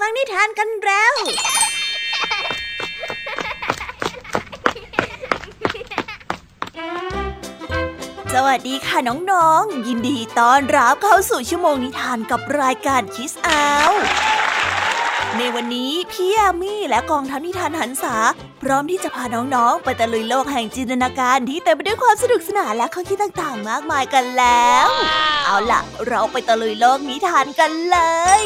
ฟังนิทานกันแล้ว สวัสดีค่ะน้องๆ ยินดีต้อนรับเข้าสู่ชั่วโมงนิทานกับรายการคิสอาวในวันนี้พี่ยามี่และกองทัพนิทานหันษา พร้อมที่จะพาน้องๆ ไปตะลุยโลกแห่งจินตนาการที่เต็มไปด้วยความสนุกสนานและข้อคิดต่างๆ มากมายกันแล้ว เอาล่ะ เราไปตะลุยโลกนิทานกันเลย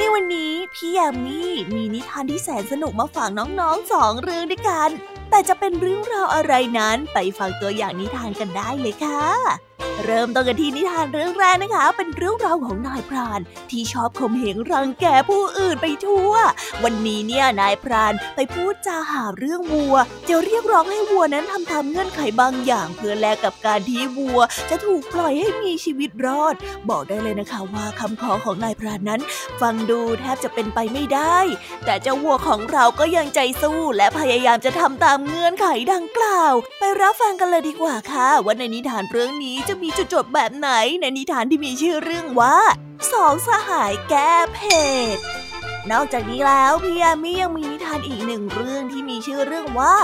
ในวันนี้พี่ยามีมีนิทานที่แสนสนุกมาฝากน้องๆสองเรื่องด้วยกัน แต่จะเป็นเรื่องราวอะไรนั้นไปฟังตัวอย่างนิทานกันได้เลยค่ะ เริ่มต้นกันที่นิทานเรื่องแรกนะคะ เป็นเรื่องราวของนายพราน ที่ชอบข่มเหงรังแกผู้อื่นไปทั่ว วันนี้เนี่ยนายพรานไปพูดจาหาเรื่องวัว จะเรียกร้องให้วัวนั้นทำตามเงื่อนไขบางอย่าง เพื่อแลกกับการที่วัว จะถูกปล่อยให้มีชีวิตรอด บอกได้เลยนะคะว่าคำขอของนายพรานนั้น ฟังดูแทบจะเป็นไปไม่ได้ แต่เจ้าวัวของเราก็ยังใจสู้และพยายามจะทำตามเงื่อนไขดังกล่าว ไปรับฟังกันเลยดีกว่าค่ะว่าในนิทานเรื่องนี้จะมีจุดจบแบบไหนในนิทานที่มีชื่อเรื่องว่าสองสหายแก้เผ็ด นอกจากนี้แล้วพี่ยามียังมีนิทานอีกหนึ่งเรื่องที่มีชื่อเรื่องว่า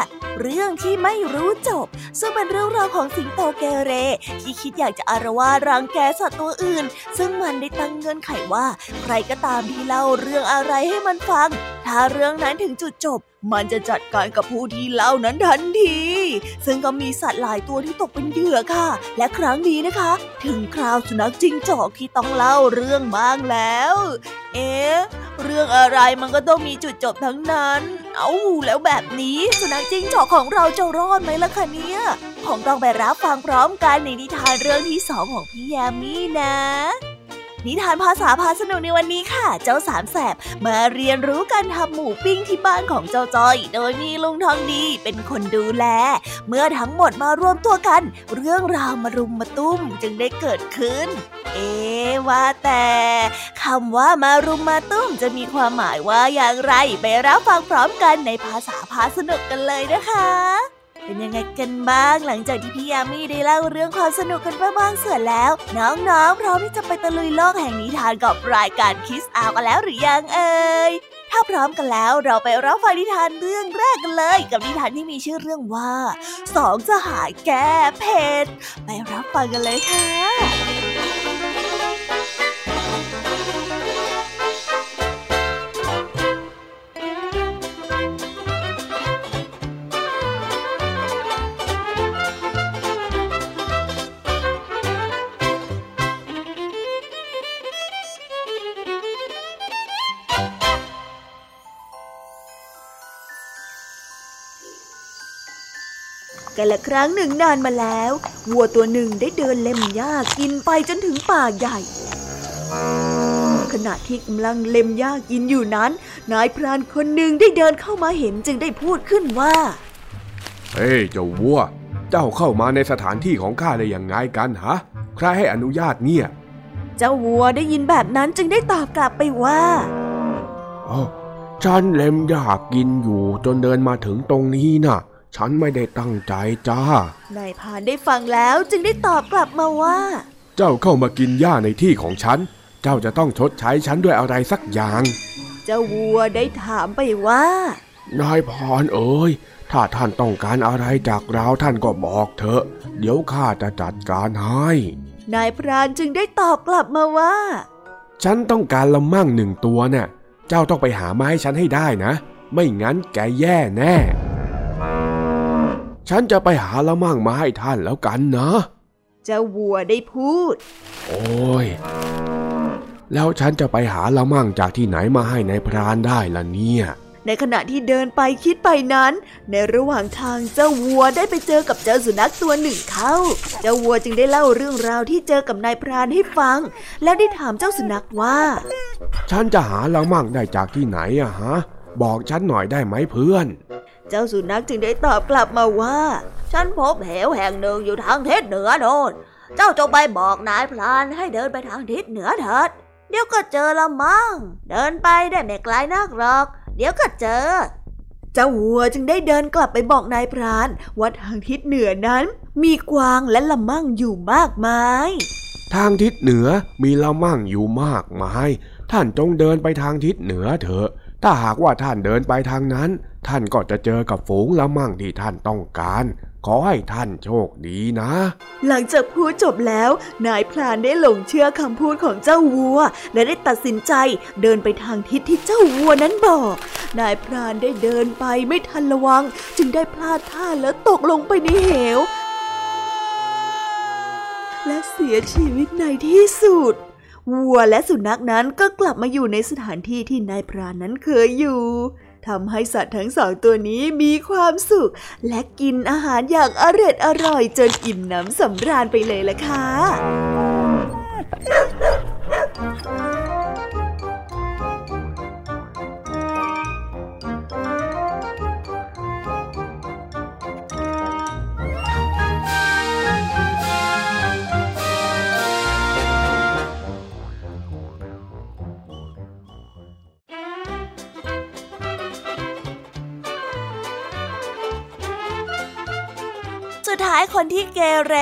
เรื่องที่ไม่รู้จบ ซึ่งเป็นเรื่องราวของสิงโตเกเร ที่คิดอยากจะอารวารังแกสัตว์ตัวอื่น ซึ่งมันได้ตั้งเงื่อนไขว่า ใครก็ตามที่เล่าเรื่องอะไรให้มันฟัง ถ้าเรื่องนั้นถึงจุดจบ มันจะจัดการกับผู้ที่เล่านั้นทันที ซึ่งก็มีสัตว์หลายตัวที่ตกเป็นเหยื่อค่ะ และครั้งนี้นะคะ ถึงคราวสุนัขจิ้งจอกที่ต้องเล่าเรื่องบ้างแล้ว เอ๊ะ เรื่องอะไรมันก็ต้องมีจุดจบทั้งนั้น เอ้าแล้วแบบนี้สุนัขจิ้งจอกของเราจะรอดไหมล่ะคะเนี่ยคงต้องไปรับฟังพร้อมกันในนิทานเรื่องที่สองของพี่แยามีนะ นิทานภาษาพาสนุกในวันนี้ค่ะ เจ้าสามแสบมาเรียนรู้การทำหมูปิ้งที่บ้านของเจ้าจอย โดยมีลุงทองดีเป็นคนดูแล เมื่อทั้งหมดมารวมตัวกัน เรื่องราวมารุมมาตุ้มจึงได้เกิดขึ้น เอ๊ว่าแต่คำว่ามารุมมาตุ้มจะมีความหมายว่าอย่างไร ไปรับฟังพร้อมกันในภาษาพาสนุกกันเลยนะคะ เป็นยังไงกันบ้างหลังจากที่พี่ยามีได้เล่าเรื่องความสนุกกันไปบ้างเสือแล้ว น้องๆพร้อมที่จะไปตะลุยโลกแห่งนิทานกับรายการคิสอาวกันแล้วหรือยังเอ่ยถ้าพร้อมกันแล้วเราไปรับฟังนิทานเรื่องแรกกันเลย กับนิทานที่มีชื่อเรื่องว่าสองสหายแก้เผ็ดไปรับฟังกันเลยค่ะ กันละครั้งหนึ่งนานมาแล้ว วัวตัวหนึ่งได้เดินเล็มหญ้ากินไปจนถึงป่าใหญ่ ขณะที่กำลังเล็มหญ้ากินอยู่นั้น นายพรานคนหนึ่งได้เดินเข้ามาเห็นจึงได้พูดขึ้นว่า เฮ้ยเจ้าวัว เจ้าเข้ามาในสถานที่ของข้าได้อย่างไงกันฮะ ใครให้อนุญาตเนี่ย เจ้าวัวได้ยินแบบนั้นจึงได้ตอบกลับไปว่าอ๋อฉันเล็มหญ้ากินอยู่จนเดินมาถึงตรงนี้น่ะ ฉันไม่ได้ตั้งใจจ้า นายพรานได้ฟังแล้วจึงได้ตอบกลับมาว่า เจ้าเข้ามากินหญ้าในที่ของฉัน เจ้าจะต้องชดใช้ฉันด้วยอะไรสักอย่าง เจ้าวัวได้ถามไปว่า นายพรเอ๋ย ถ้าท่านต้องการอะไรจากเราท่านก็บอกเถอะ เดี๋ยวข้าจะจัดการให้ นายพรานจึงได้ตอบกลับมาว่า ฉันต้องการละมั่งหนึ่งตัวเนี่ยเจ้าต้องไปหามาให้ฉันให้ได้นะ ไม่งั้นแกแย่แน่ ฉันจะไปหาละมั่งมาให้ท่านแล้วกันนะเจ้าวัวได้พูด โอ้ย แล้วฉันจะไปหาละมั่งจากที่ไหนมาให้ในายพรานได้ล่ะเนี่ย ในขณะที่เดินไปคิดไปนั้น ในระหว่างทางเจ้าวัวได้ไปเจอกับเจ้าสุนัขตัวหนึ่งเข้า เจ้าวัวจึงได้เล่าเรื่องราวที่เจอกับนายพรานให้ฟัง แล้วได้ถามเจ้าสุนัขว่า ฉันจะหาละมั่งได้จากที่ไหนอะฮะ บอกฉันหน่อยได้ไหมเพื่อน เจ้าสุนัขจึงได้ตอบกลับมาว่า ฉันพบเหวแห่งหนึ่งอยู่ทางทิศเหนือโน่น เจ้าจงไปบอกนายพรานให้เดินไปทางทิศเหนือเถิด เดี๋ยวก็เจอละมั่งเดินไปได้ไม่ไกลนักหรอก เดี๋ยวก็เจอ เจ้าวัวจึงได้เดินกลับไปบอกนายพรานว่าทางทิศเหนือนั้น มีกวางและละมั่งอยู่มากมาย ทางทิศเหนือมีละมั่งอยู่มากมาย ท่านจงเดินไปทางทิศเหนือเถอะ ถ้าหากว่าท่านเดินไปทางนั้น ท่านก็จะเจอกับฝูงละมั่งที่ท่านต้องการ ขอให้ท่านโชคดีนะ หลังจากพูดจบแล้ว นายพรานได้หลงเชื่อคำพูดของเจ้าวัว และได้ตัดสินใจเดินไปทางทิศที่เจ้าวัวนั้นบอก นายพรานได้เดินไปไม่ทันระวัง จึงได้พลาดท่าแล้วตกลงไปในเหว และเสียชีวิตในที่สุดวัวและสุนัขนั้นก็กลับมาอยู่ในสถานที่ที่นายพรานนั้นเคยอยู่ ทำให้สัตว์ทั้งสองตัวนี้มีความสุข และกินอาหารอย่างอร่อยอร่อยจนอิ่มน้ำสำราญไปเลยล่ะค่ะายคนที่เกเร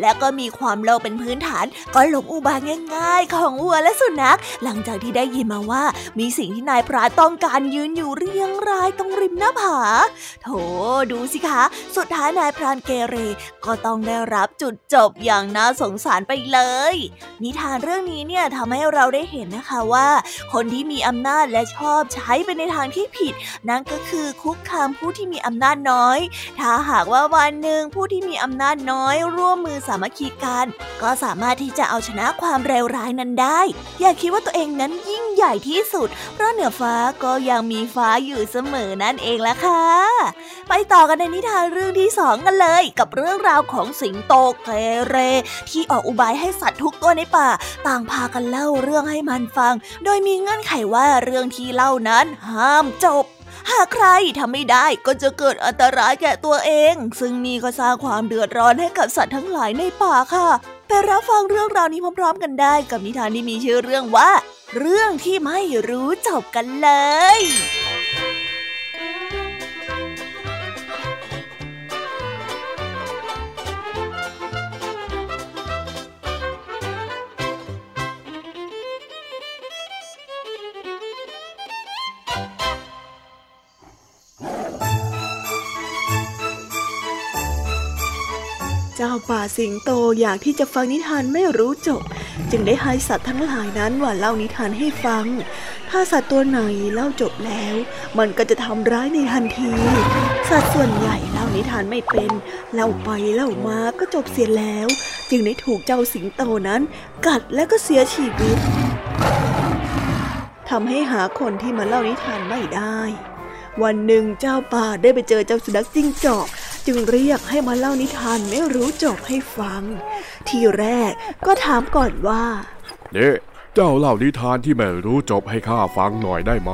และก็มีความโลภเป็นพื้นฐาน ก็หลงอุบายง่ายๆ ของวัวและสุนัข หลังจากที่ได้ยินมาว่า มีสิ่งที่นายพรานต้องการยืนอยู่เรียงรายตรงริมหน้าผา โถดูสิคะ สุดท้ายนายพรานเกเร ก็ต้องได้รับจุดจบอย่างน่าสงสารไปเลย นิทานเรื่องนี้เนี่ยทำให้เราได้เห็นนะคะว่า คนที่มีอำนาจและชอบใช้ไปในทางที่ผิด นั่นก็คือคุกคามผู้ที่มีอำนาจน้อย ถ้าหากว่าวันหนึ่งผู้ที่มีอำนาจน้อยร่วมมือสามัคคีกัน ก็สามารถที่จะเอาชนะความเลวร้ายนั้นได้ อย่าคิดว่าตัวเองนั้นยิ่งใหญ่ที่สุด เพราะเหนือฟ้าก็ยังมีฟ้าอยู่เสมอนั่นเองละค่ะ ไปต่อกันในนิทานเรื่องที่สองกันเลย กับเรื่องราวของสิงโตเกเร ที่ออกอุบายให้สัตว์ทุกตัวในป่า ต่างพากันเล่าเรื่องให้มันฟัง โดยมีเงื่อนไขว่าเรื่องที่เล่านั้นห้ามจบ หากใครทำไม่ได้ก็จะเกิดอันตรายแก่ตัวเอง ซึ่งนี่ก็สร้างความเดือดร้อนให้กับสัตว์ทั้งหลายในป่าค่ะ ไปรับฟังเรื่องราวนี้พร้อม ๆ กันได้กับนิทานที่มีชื่อเรื่องว่า เรื่องที่ไม่รู้จบกันเลยาสิงโตอยากที่จะฟังนิทานไม่รู้จบ จึงได้ให้สัตว์ทั้งหลายนั้นว่าเล่านิทานให้ฟัง ถ้าสัตว์ตัวไหนเล่าจบแล้ว มันก็จะทำร้ายในทันที สัตว์ส่วนใหญ่เล่านิทานไม่เป็น เล่าไปเล่ามาก็จบเสียแล้ว จึงได้ถูกเจ้าสิงโตนั้น กัดและก็เสียชีวิตทำให้หาคนที่มาเล่านิทานไม่ได้ วันหนึ่งเจ้าป่าได้ไปเจอเจ้าสุนัขจิ้งจอก จึงเรียกให้มาเล่านิทานไม่รู้จบให้ฟัง ทีแรกก็ถามก่อนว่าเนี่ยเจ้าเล่านิทานที่ไม่รู้จบให้ข้าฟังหน่อยได้ไหม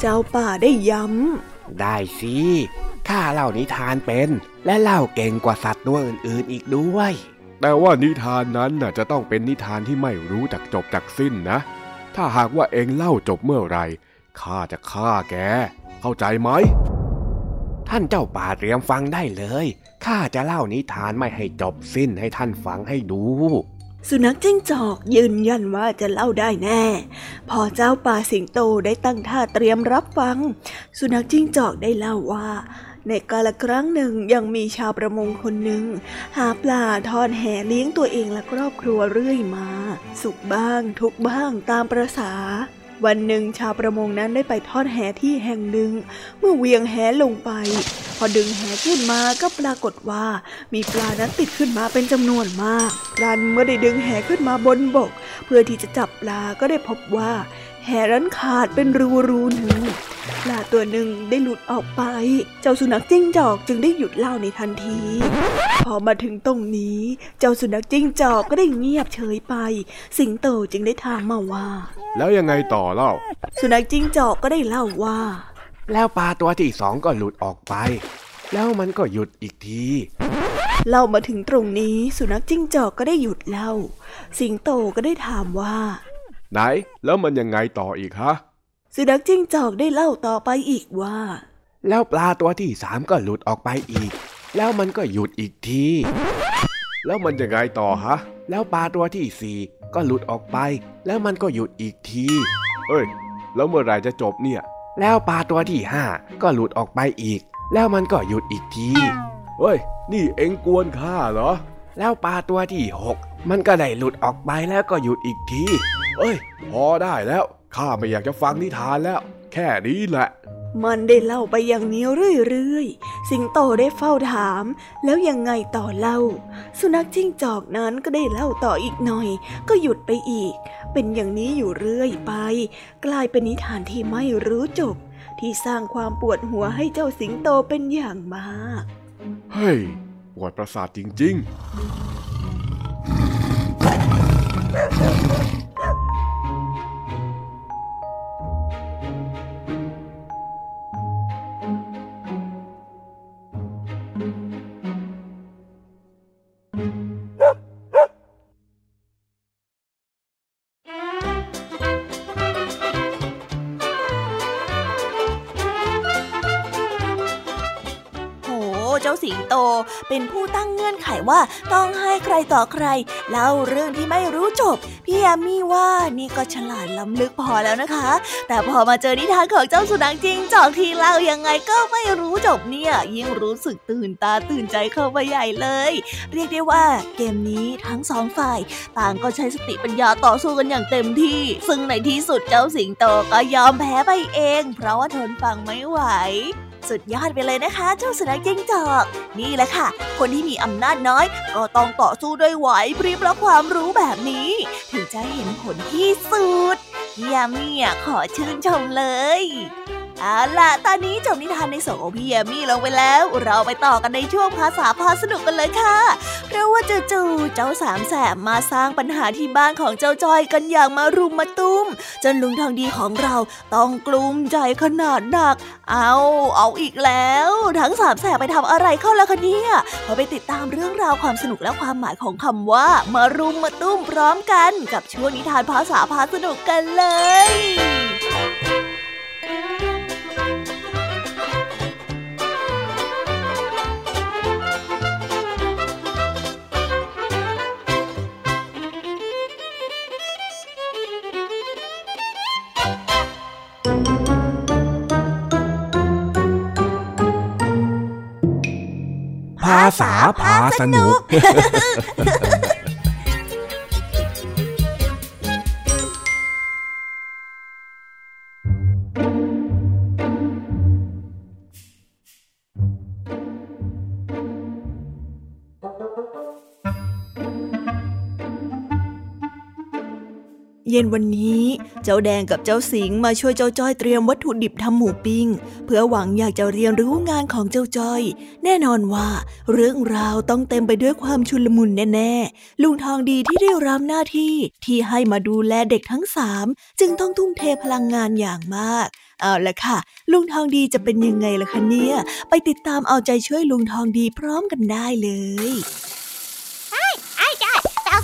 เจ้าป่าได้ย้ำ ได้สิ ข้าเล่านิทานเป็น และเล่าเก่งกว่าสัตว์ตัวอื่นๆอีกด้วย แต่ว่านิทานนั้นน่ะจะต้องเป็นนิทานที่ไม่รู้จักจบจากสิ้นนะ ถ้าหากว่าเองเล่าจบเมื่อไรข้าจะฆ่าแก เข้าใจไหม ท่านเจ้าป่าเตรียมฟังได้เลย ข้าจะเล่านิทานไม่ให้จบสิ้นให้ท่านฟังให้ดู สุนัขจิ้งจอกยืนยันว่าจะเล่าได้แน่ พอเจ้าป่าสิงโตได้ตั้งท่าเตรียมรับฟัง สุนัขจิ้งจอกได้เล่าว่าในกาลครั้งหนึ่งยังมีชาวประมงคนหนึ่ง หาปลาทอนแห่เลี้ยงตัวเองและครอบครัวเรื่อยมา สุขบ้างทุกบ้างตามประษา วันหนึ่งชาวประมงนั้นได้ไปทอดแหที่แห่งหนึ่ง เมื่อเวียงแหลงไป พอดึงแหขึ้นมาก็ปรากฏว่า มีปลานั้นติดขึ้นมาเป็นจำนวนมากรันเมื่อได้ดึงแหขึ้นมาบนบก เพื่อที่จะจับปลาก็ได้พบว่า แหนั้นขาดเป็นรูรูหนึ่งปลาตัวหนึ่งได้หลุดออกไป เจ้าสุนัขจิ้งจอกจึงได้หยุดเล่าในทันที พอมาถึงตรงนี้ เจ้าสุนัขจิ้งจอกก็ได้เงียบเฉยไป สิงโตจึงได้ถามมาว่า แล้วยังไงต่อเล่า สุนัขจิ้งจอกก็ได้เล่าว่า แล้วปลาตัวที่สองก็หลุดออกไป แล้วมันก็หยุดอีกทีเล่ามาถึงตรงนี้สุนัขจิ้งจอกก็ได้หยุดเล่า สิงโตก็ได้ถามว่า ไหน แล้วมันยังไงต่ออีกฮะสุนัขจิ้งจอกได้เล่าต่อไปอีกว่า แล้วปลาตัวที่สามก็หลุดออกไปอีก แล้วมันก็หยุดอีกที แล้วมันยังไงต่อฮะ แล้วปลาตัวที่สี่ก็หลุดออกไป แล้วมันก็หยุดอีกทีเอ้ย แล้วเมื่อไหร่จะจบเนี่ย แล้วปลาตัวที่ห้าก็หลุดออกไปอีก แล้วมันก็หยุดอีกทีเฮ้ย นี่เอ็งกวนข้าเหรอ แล้วปลาตัวที่หกมันก็ได้หลุดออกไปแล้วก็หยุดอีกที เอ้ย พอได้แล้ว ข้าไม่อยากจะฟังนิทานแล้ว แค่นี้แหละ มันได้เล่าไปอย่างนี้เรื่อยๆ สิงโตได้เฝ้าถาม แล้วยังไงต่อเล่า สุนัขจิ้งจอกนั้นก็ได้เล่าต่ออีกหน่อย ก็หยุดไปอีก เป็นอย่างนี้อยู่เรื่อยไป กลายเป็นนิทานที่ไม่รู้จบ ที่สร้างความปวดหัวให้เจ้าสิงโตเป็นอย่างมาก เฮ้ย ปวดประสาทจริง ๆ เป็นผู้ตั้งเงื่อนไขว่าต้องให้ใครต่อใครเล่าเรื่องที่ไม่รู้จบ พี่แอมมี่ว่านี่ก็ฉลาดล้ำลึกพอแล้วนะคะ แต่พอมาเจอนิทานของเจ้าสุนัขจริงจอกที่เล่ายังไงก็ไม่รู้จบเนี่ย ยิ่งรู้สึกตื่นตาตื่นใจเข้าไปใหญ่เลย เรียกได้ว่าเกมนี้ทั้งสองฝ่าย ต่างก็ใช้สติปัญญาต่อสู้กันอย่างเต็มที่ ซึ่งในที่สุดเจ้าสิงโตก็ยอมแพ้ไปเอง เพราะว่าทนฟังไม่ไหว สุดยอดไปเลยนะคะเจ้าสุนัขจิ้งจอก นี่แหละค่ะ คนที่มีอำนาจน้อย ก็ต้องต่อสู้ด้วยไหวพริบและความรู้แบบนี้ ถึงจะเห็นผลที่สุดยามีขอชื่นชมเลย เอาล่ะ ตอนนี้จบนิทานในส่วนของพี่แยมี่ลงไปแล้ว เราไปต่อกันในช่วงภาษาพาสนุกกันเลยค่ะ เพราะว่าจู่ๆเจ้าสามแสบมาสร้างปัญหาที่บ้านของเจ้าจอยกันอย่างมารุมมาตุ้ม จนลุงทองดีของเราต้องกลุ้มใจขนาดหนัก เอาเอาอีกแล้ว ทั้งสามแสบไปทำอะไรเข้าแล้วคะเนี่ยเราไปติดตามเรื่องราวความสนุกและความหมายของคำว่า มารุมมาตุ้มพร้อมกันกับช่วงนิทานภาษาพาสนุกกันเลย พาสนุก เย็นวันนี้ เจ้าแดงกับเจ้าสิงมาช่วยเจ้าจ้อยเตรียมวัตถุดิบทำหมูปิ้ง เพื่อหวังอยากจะเรียนรู้งานของเจ้าจ้อย แน่นอนว่า เรื่องราวต้องเต็มไปด้วยความชุลมุนแน่ๆลุงทองดีที่ได้รับหน้าที่ที่ให้มาดูแลเด็กทั้งสามจึงต้องทุ่มเทพลังงานอย่างมากเอาละค่ะ ลุงทองดีจะเป็นยังไงล่ะคะเนี่ย ไปติดตามเอาใจช่วยลุงทองดีพร้อมกันได้เลย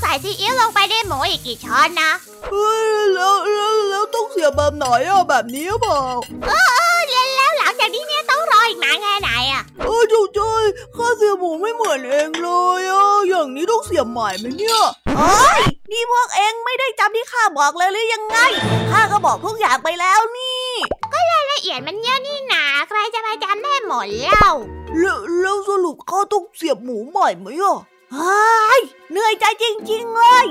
ใส่ซีอิ๊วลงไปในหมูอีกกี่ช้อนนะเฮ้ยแล้วแล้วแล้วต้องเสียแบบไหนอะแบบนี้เปล่าเออเออแล้วหลังจากนี้เนี่ยต้องรออีกนานแค่ไหนอะเออจุจ้อยข้าเสียหมูไม่เหมือนเองเลยอะอย่างนี้ต้องเสียใหม่ไหมเนี่ยเฮ้ยนี่พวกเองไม่ได้จำที่ข้าบอกเลยหรือยังไงข้าก็บอกทุกอย่างไปแล้วนี่ ก็รายละเอียดมันเยอะนี่นาใครจะไปจำได้หมดเล่าแล้วแล้วสรุปข้าต้องเสียบหมูใหม่ไหมอะ เฮ้ยเหนื่อยใจจริง ๆ เลย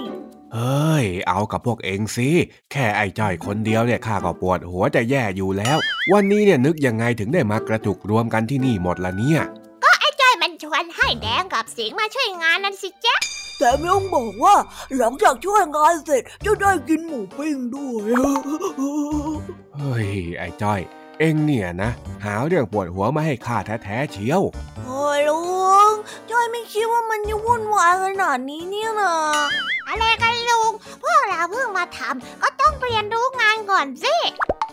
เฮ้ย เอากับพวกเองสิ แค่ไอ้จ้อยคนเดียวเนี่ยข้าก็ปวดหัวจะแย่อยู่แล้ว วันนี้เนี่ยนึกยังไงถึงได้มากระจุกรวมกันที่นี่หมดละเนี่ย ก็ไอ้จ้อยมันชวนให้แดงกับสิงมาช่วยงานนั่นสิจ๊ะแต่ไม่ต้องบอกว่า หลังจากช่วยงานเสร็จจะได้กินหมูปิ้งด้วย เฮ้ย ไอ้จ้อย เอ็งเนี่ยนะ หาเรื่องปวดหัวมาให้ข้าแท้ๆเชียวโอ้ยลุง จ้อยไม่คิดว่ามันจะวุ่นวายขนาดนี้เนี่ยนะอะไรกันลุงพวกเราเพิ่งมาทำก็ต้องเรียนรู้งานก่อนสิ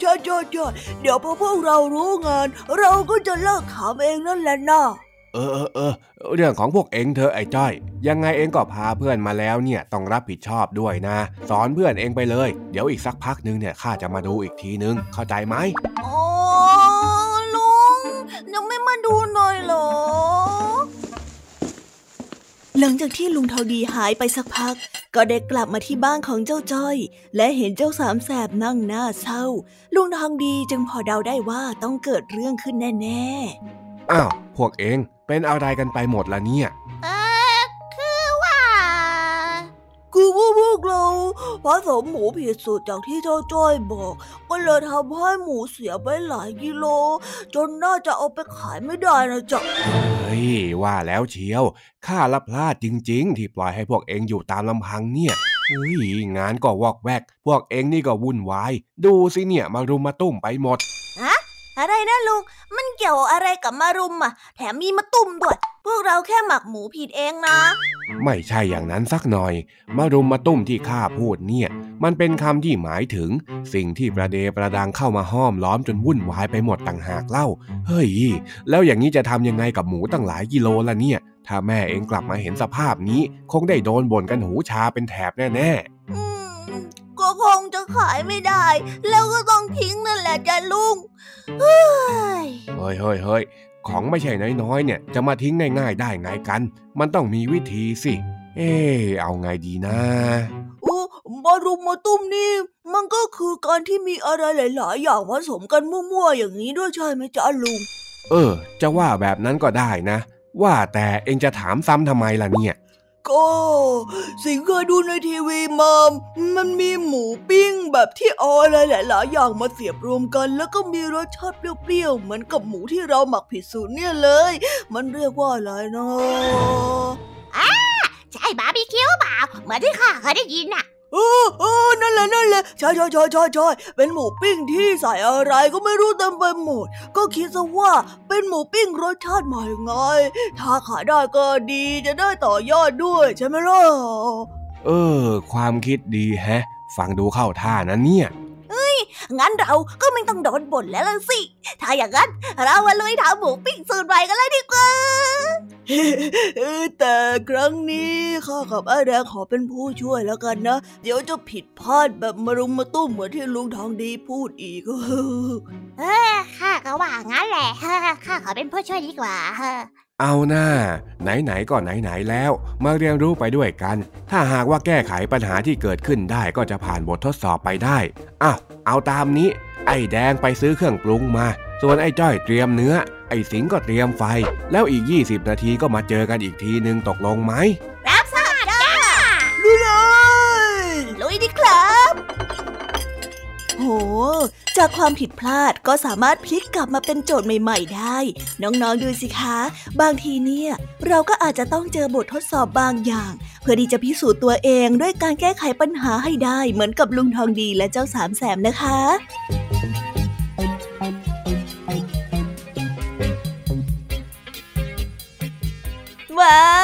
ใช่ใช่ใช่เดี๋ยวพอพวกเรารู้งาน เราก็จะเลิกขำเองนั่นแหละนะเออเออเออเรื่องของพวกเองเธอไอ้จ้อย ยังไงเองก็พาเพื่อนมาแล้วเนี่ยต้องรับผิดชอบด้วยนะ สอนเพื่อนเองไปเลย เดี๋ยวอีกสักพักนึงเนี่ยข้าจะมาดูอีกทีนึง เข้าใจไหมโอ้ลุงยังไม่มาดูหน่อยเหรอ หลังจากที่ลุงทองดีหายไปสักพัก ก็ได้กลับมาที่บ้านของเจ้าจ้อย และเห็นเจ้าสามแสบนั่งหน้าเศร้า ลุงทองดีจึงพอเดาได้ว่าต้องเกิดเรื่องขึ้นแน่ๆ อ้าว พวกเองเป็นอะไรกันไปหมดละเนี่ยคือ ผสมหมูผิดสูตรจากที่เจ้าจ้อยบอก ก็เลยทำให้หมูเสียไปหลายกิโล จนน่าจะเอาไปขายไม่ได้นะจ๊ะเฮ้ยว่าแล้วเชียวข้าละพลาดจริง ๆ ที่ปล่อยให้พวกเองอยู่ตามลำพังเนี่ยเฮ้ยงานก็วอกแวก พวกเองนี่ก็วุ่นวาย ดูสิเนี่ยมารุมมาตุ้มไปหมด อะอะไรนะลุง มันเกี่ยวอะไรกับมารุมอะ แถมมีมาตุ้มด้วย พวกเราแค่หมักหมูผิดเองนะ ไม่ใช่อย่างนั้นสักหน่อย มารุมมาตุ้มที่ข้าพูดเนี่ย มันเป็นคำที่หมายถึง สิ่งที่ประเดประดังเข้ามาห้อมล้อมจนวุ่นวายไปหมดต่างหากเล่า เฮ้ย แล้วอย่างนี้จะทำยังไงกับหมูตั้งหลายกิโลละเนี่ย ถ้าแม่เองกลับมาเห็นสภาพนี้ คงได้โดนบ่นกันหูชาเป็นแถบแน่ๆก็ คงจะขายไม่ได้ แล้วก็ต้องทิ้งนั่นแหละจ้ะลุง เฮ้ย เฮ้ยเฮ้ยของไม่ใช่น้อยๆเนี่ยจะมาทิ้งง่ายๆได้ไงกัน มันต้องมีวิธีสิ เออเอาไงดีนะโอ้มารุมมาตุ้มนี่ มันก็คือการที่มีอะไรหลาย ๆ อย่างผสมกันมั่ว ๆ อย่างนี้ด้วยใช่ไหมจ๊ะลุง เออ จะว่าแบบนั้นก็ได้นะ ว่าแต่เองจะถามซ้ำทำไมล่ะเนี่ย ก็สิ่งเคยดูในทีวีมามันมีหมูปิ้งแบบที่เอาอะไรหลายๆอย่างมาเสียบรวมกัน แล้วก็มีรสชาติเปรี้ยวๆเหมือนกับหมูที่เราหมักผิดสูตรเนี่ยเลย มันเรียกว่าอะไรนะอ่าใช่บาร์บีคิวเปล่าเหมือนที่ข้าเคยได้ยินอะ โอ้โอ้นั่นแหละนั่นแหละใช่ใช่ใช่ใช่ใช่เป็นหมูปิ้งที่ใส่อะไรก็ไม่รู้เต็มไปหมด ก็คิดซะว่าเป็นหมูปิ้งรสชาติใหม่ไง ถ้าขายได้ก็ดีจะได้ต่อยอดด้วยใช่ไหมล่ะ เออ ความคิดดีแฮะ ฟังดูเข้าท่านะเนี่ย งั้นเราก็ไม่ต้องโดนบ่นแล้วล่ะสิ ถ้าอย่างนั้น เรามาลุยทำหมูปิ้งสูตรใหม่กันเลยดีกว่า แต่ครั้งนี้ข้ากับไอ้แดงขอเป็นผู้ช่วยแล้วกันนะ เดี๋ยวจะผิดพลาดแบบมารุมมาตุ้มเหมือนที่ลุงทองดีพูดอีก เออข้าก็ว่างั้นแหละข้าขอเป็นผู้ช่วยดีกว่า เอาหน้า ไหนๆก็ไหนๆแล้ว มาเรียนรู้ไปด้วยกัน ถ้าหากว่าแก้ไขปัญหาที่เกิดขึ้นได้ก็จะผ่านบททดสอบไปได้อ้าวเอาตามนี้ ไอ้แดงไปซื้อเครื่องปรุงมา ส่วนไอ้จ้อยเตรียมเนื้อ ไอ้สิงก็เตรียมไฟ แล้วอีก 20 นาทีก็มาเจอกันอีกทีนึงตกลงไหมรับทราบจ้าลุยเลยลุยดิครับ โห จากความผิดพลาดก็สามารถพลิกกลับมาเป็นโจทย์ใหม่ ๆ ได้ น้องๆดูสิคะ บางทีเนี่ย เราก็อาจจะต้องเจอบททดสอบบางอย่าง เพื่อที่จะพิสูจน์ตัวเองด้วยการแก้ไขปัญหาให้ได้เหมือนกับลุงทองดีและเจ้าสามแสมนะคะว้า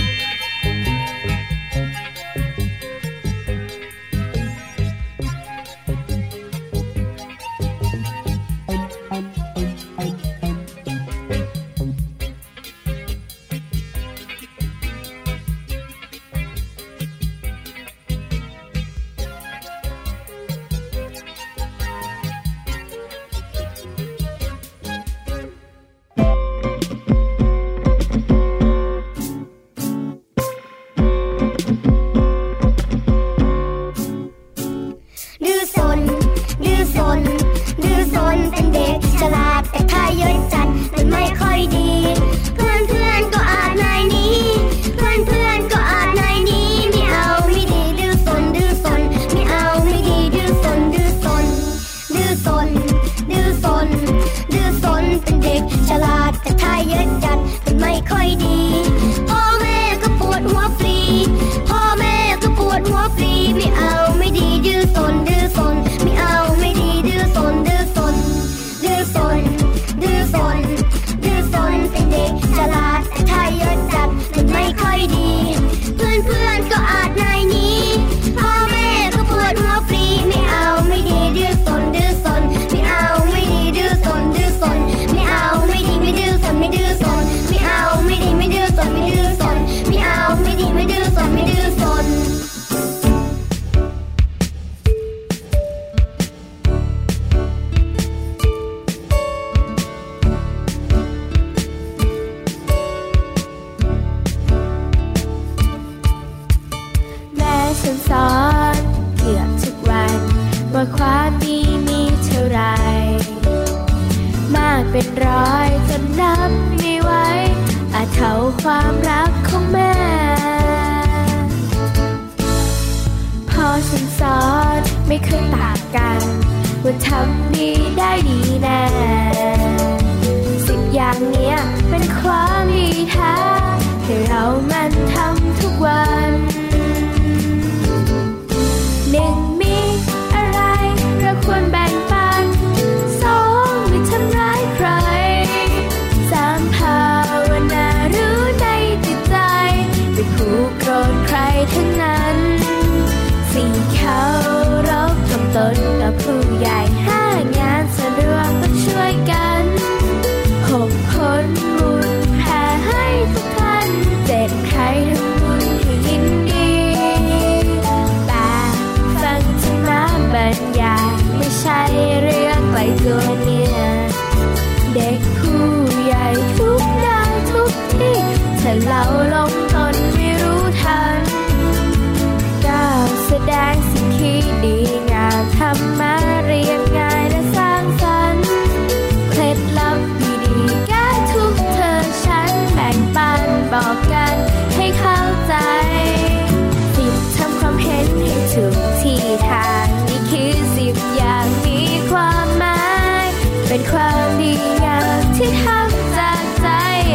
ป็นความดีงามที่ทำจากใจ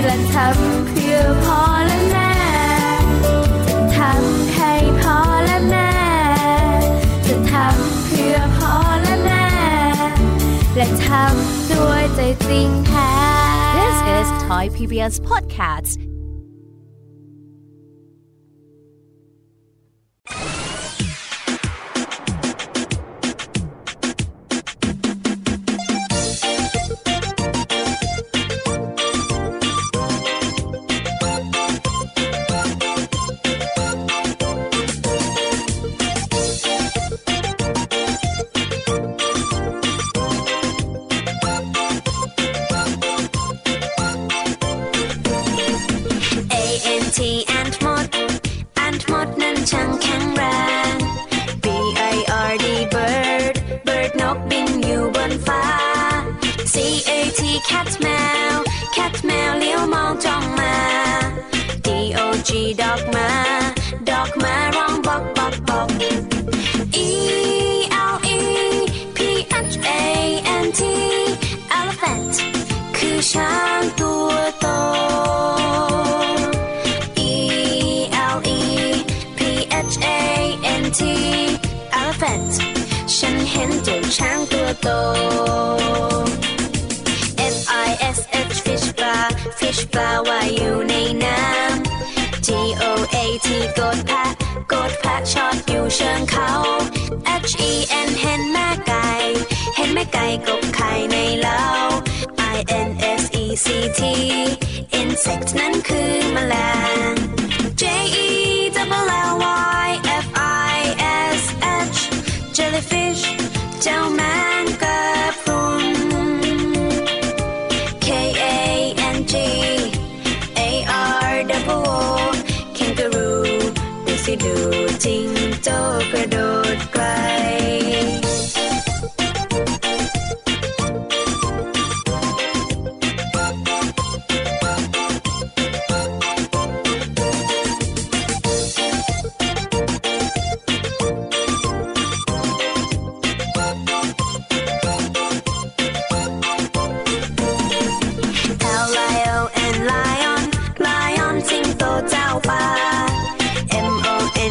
และทำเพื่อพอและแม่ทำให้พอและแม่จะทำเพื่อพอและแม่และทำด้วยใจจริงแท้ This is Thai PBS Podcast. A T cat แมว cat แมวเลี้ยวมองจ้องมา D O G dog มา dog มาร้องบอกบอกบอก E L E P H A N T elephant คือช้างตัวโต E L E P H A N T elephant ฉันเห็นเจ้าช้างตัวโต ปลาว่ายอยู่ในน้ำ G O A T กดแพะกดแพะชอตอยู่เชิงเขา H E N เห็นแม่ไก่ เห็นแม่ไก่กบไข่ในเล้า I N S E C T insect นั้นคือแมลง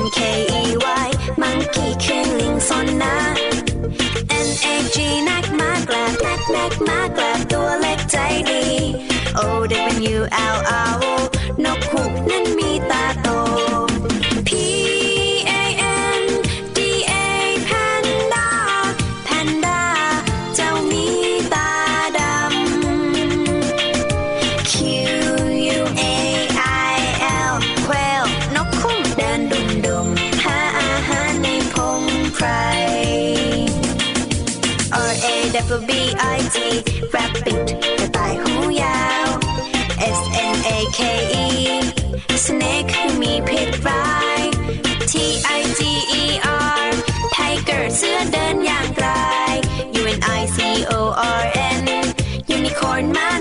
N K E Y มังคีคือลิงสนนะ N A G นักมากลับนักนักมากลับตัวเล็กใจดี O W L R O ยูนิ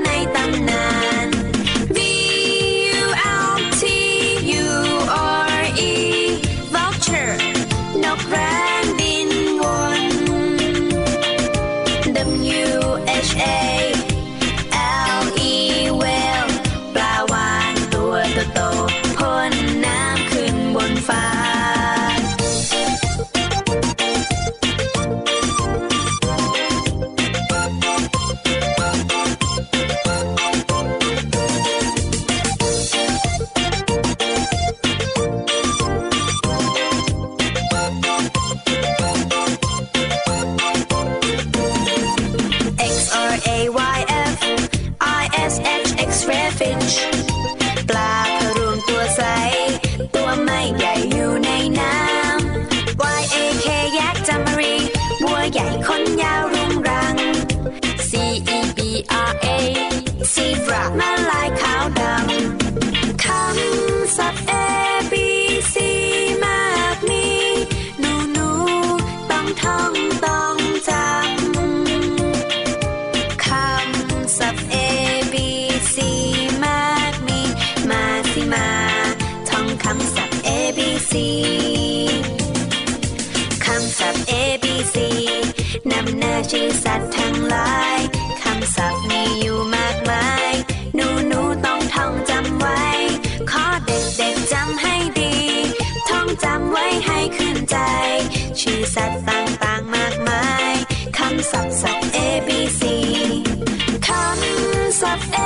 ำ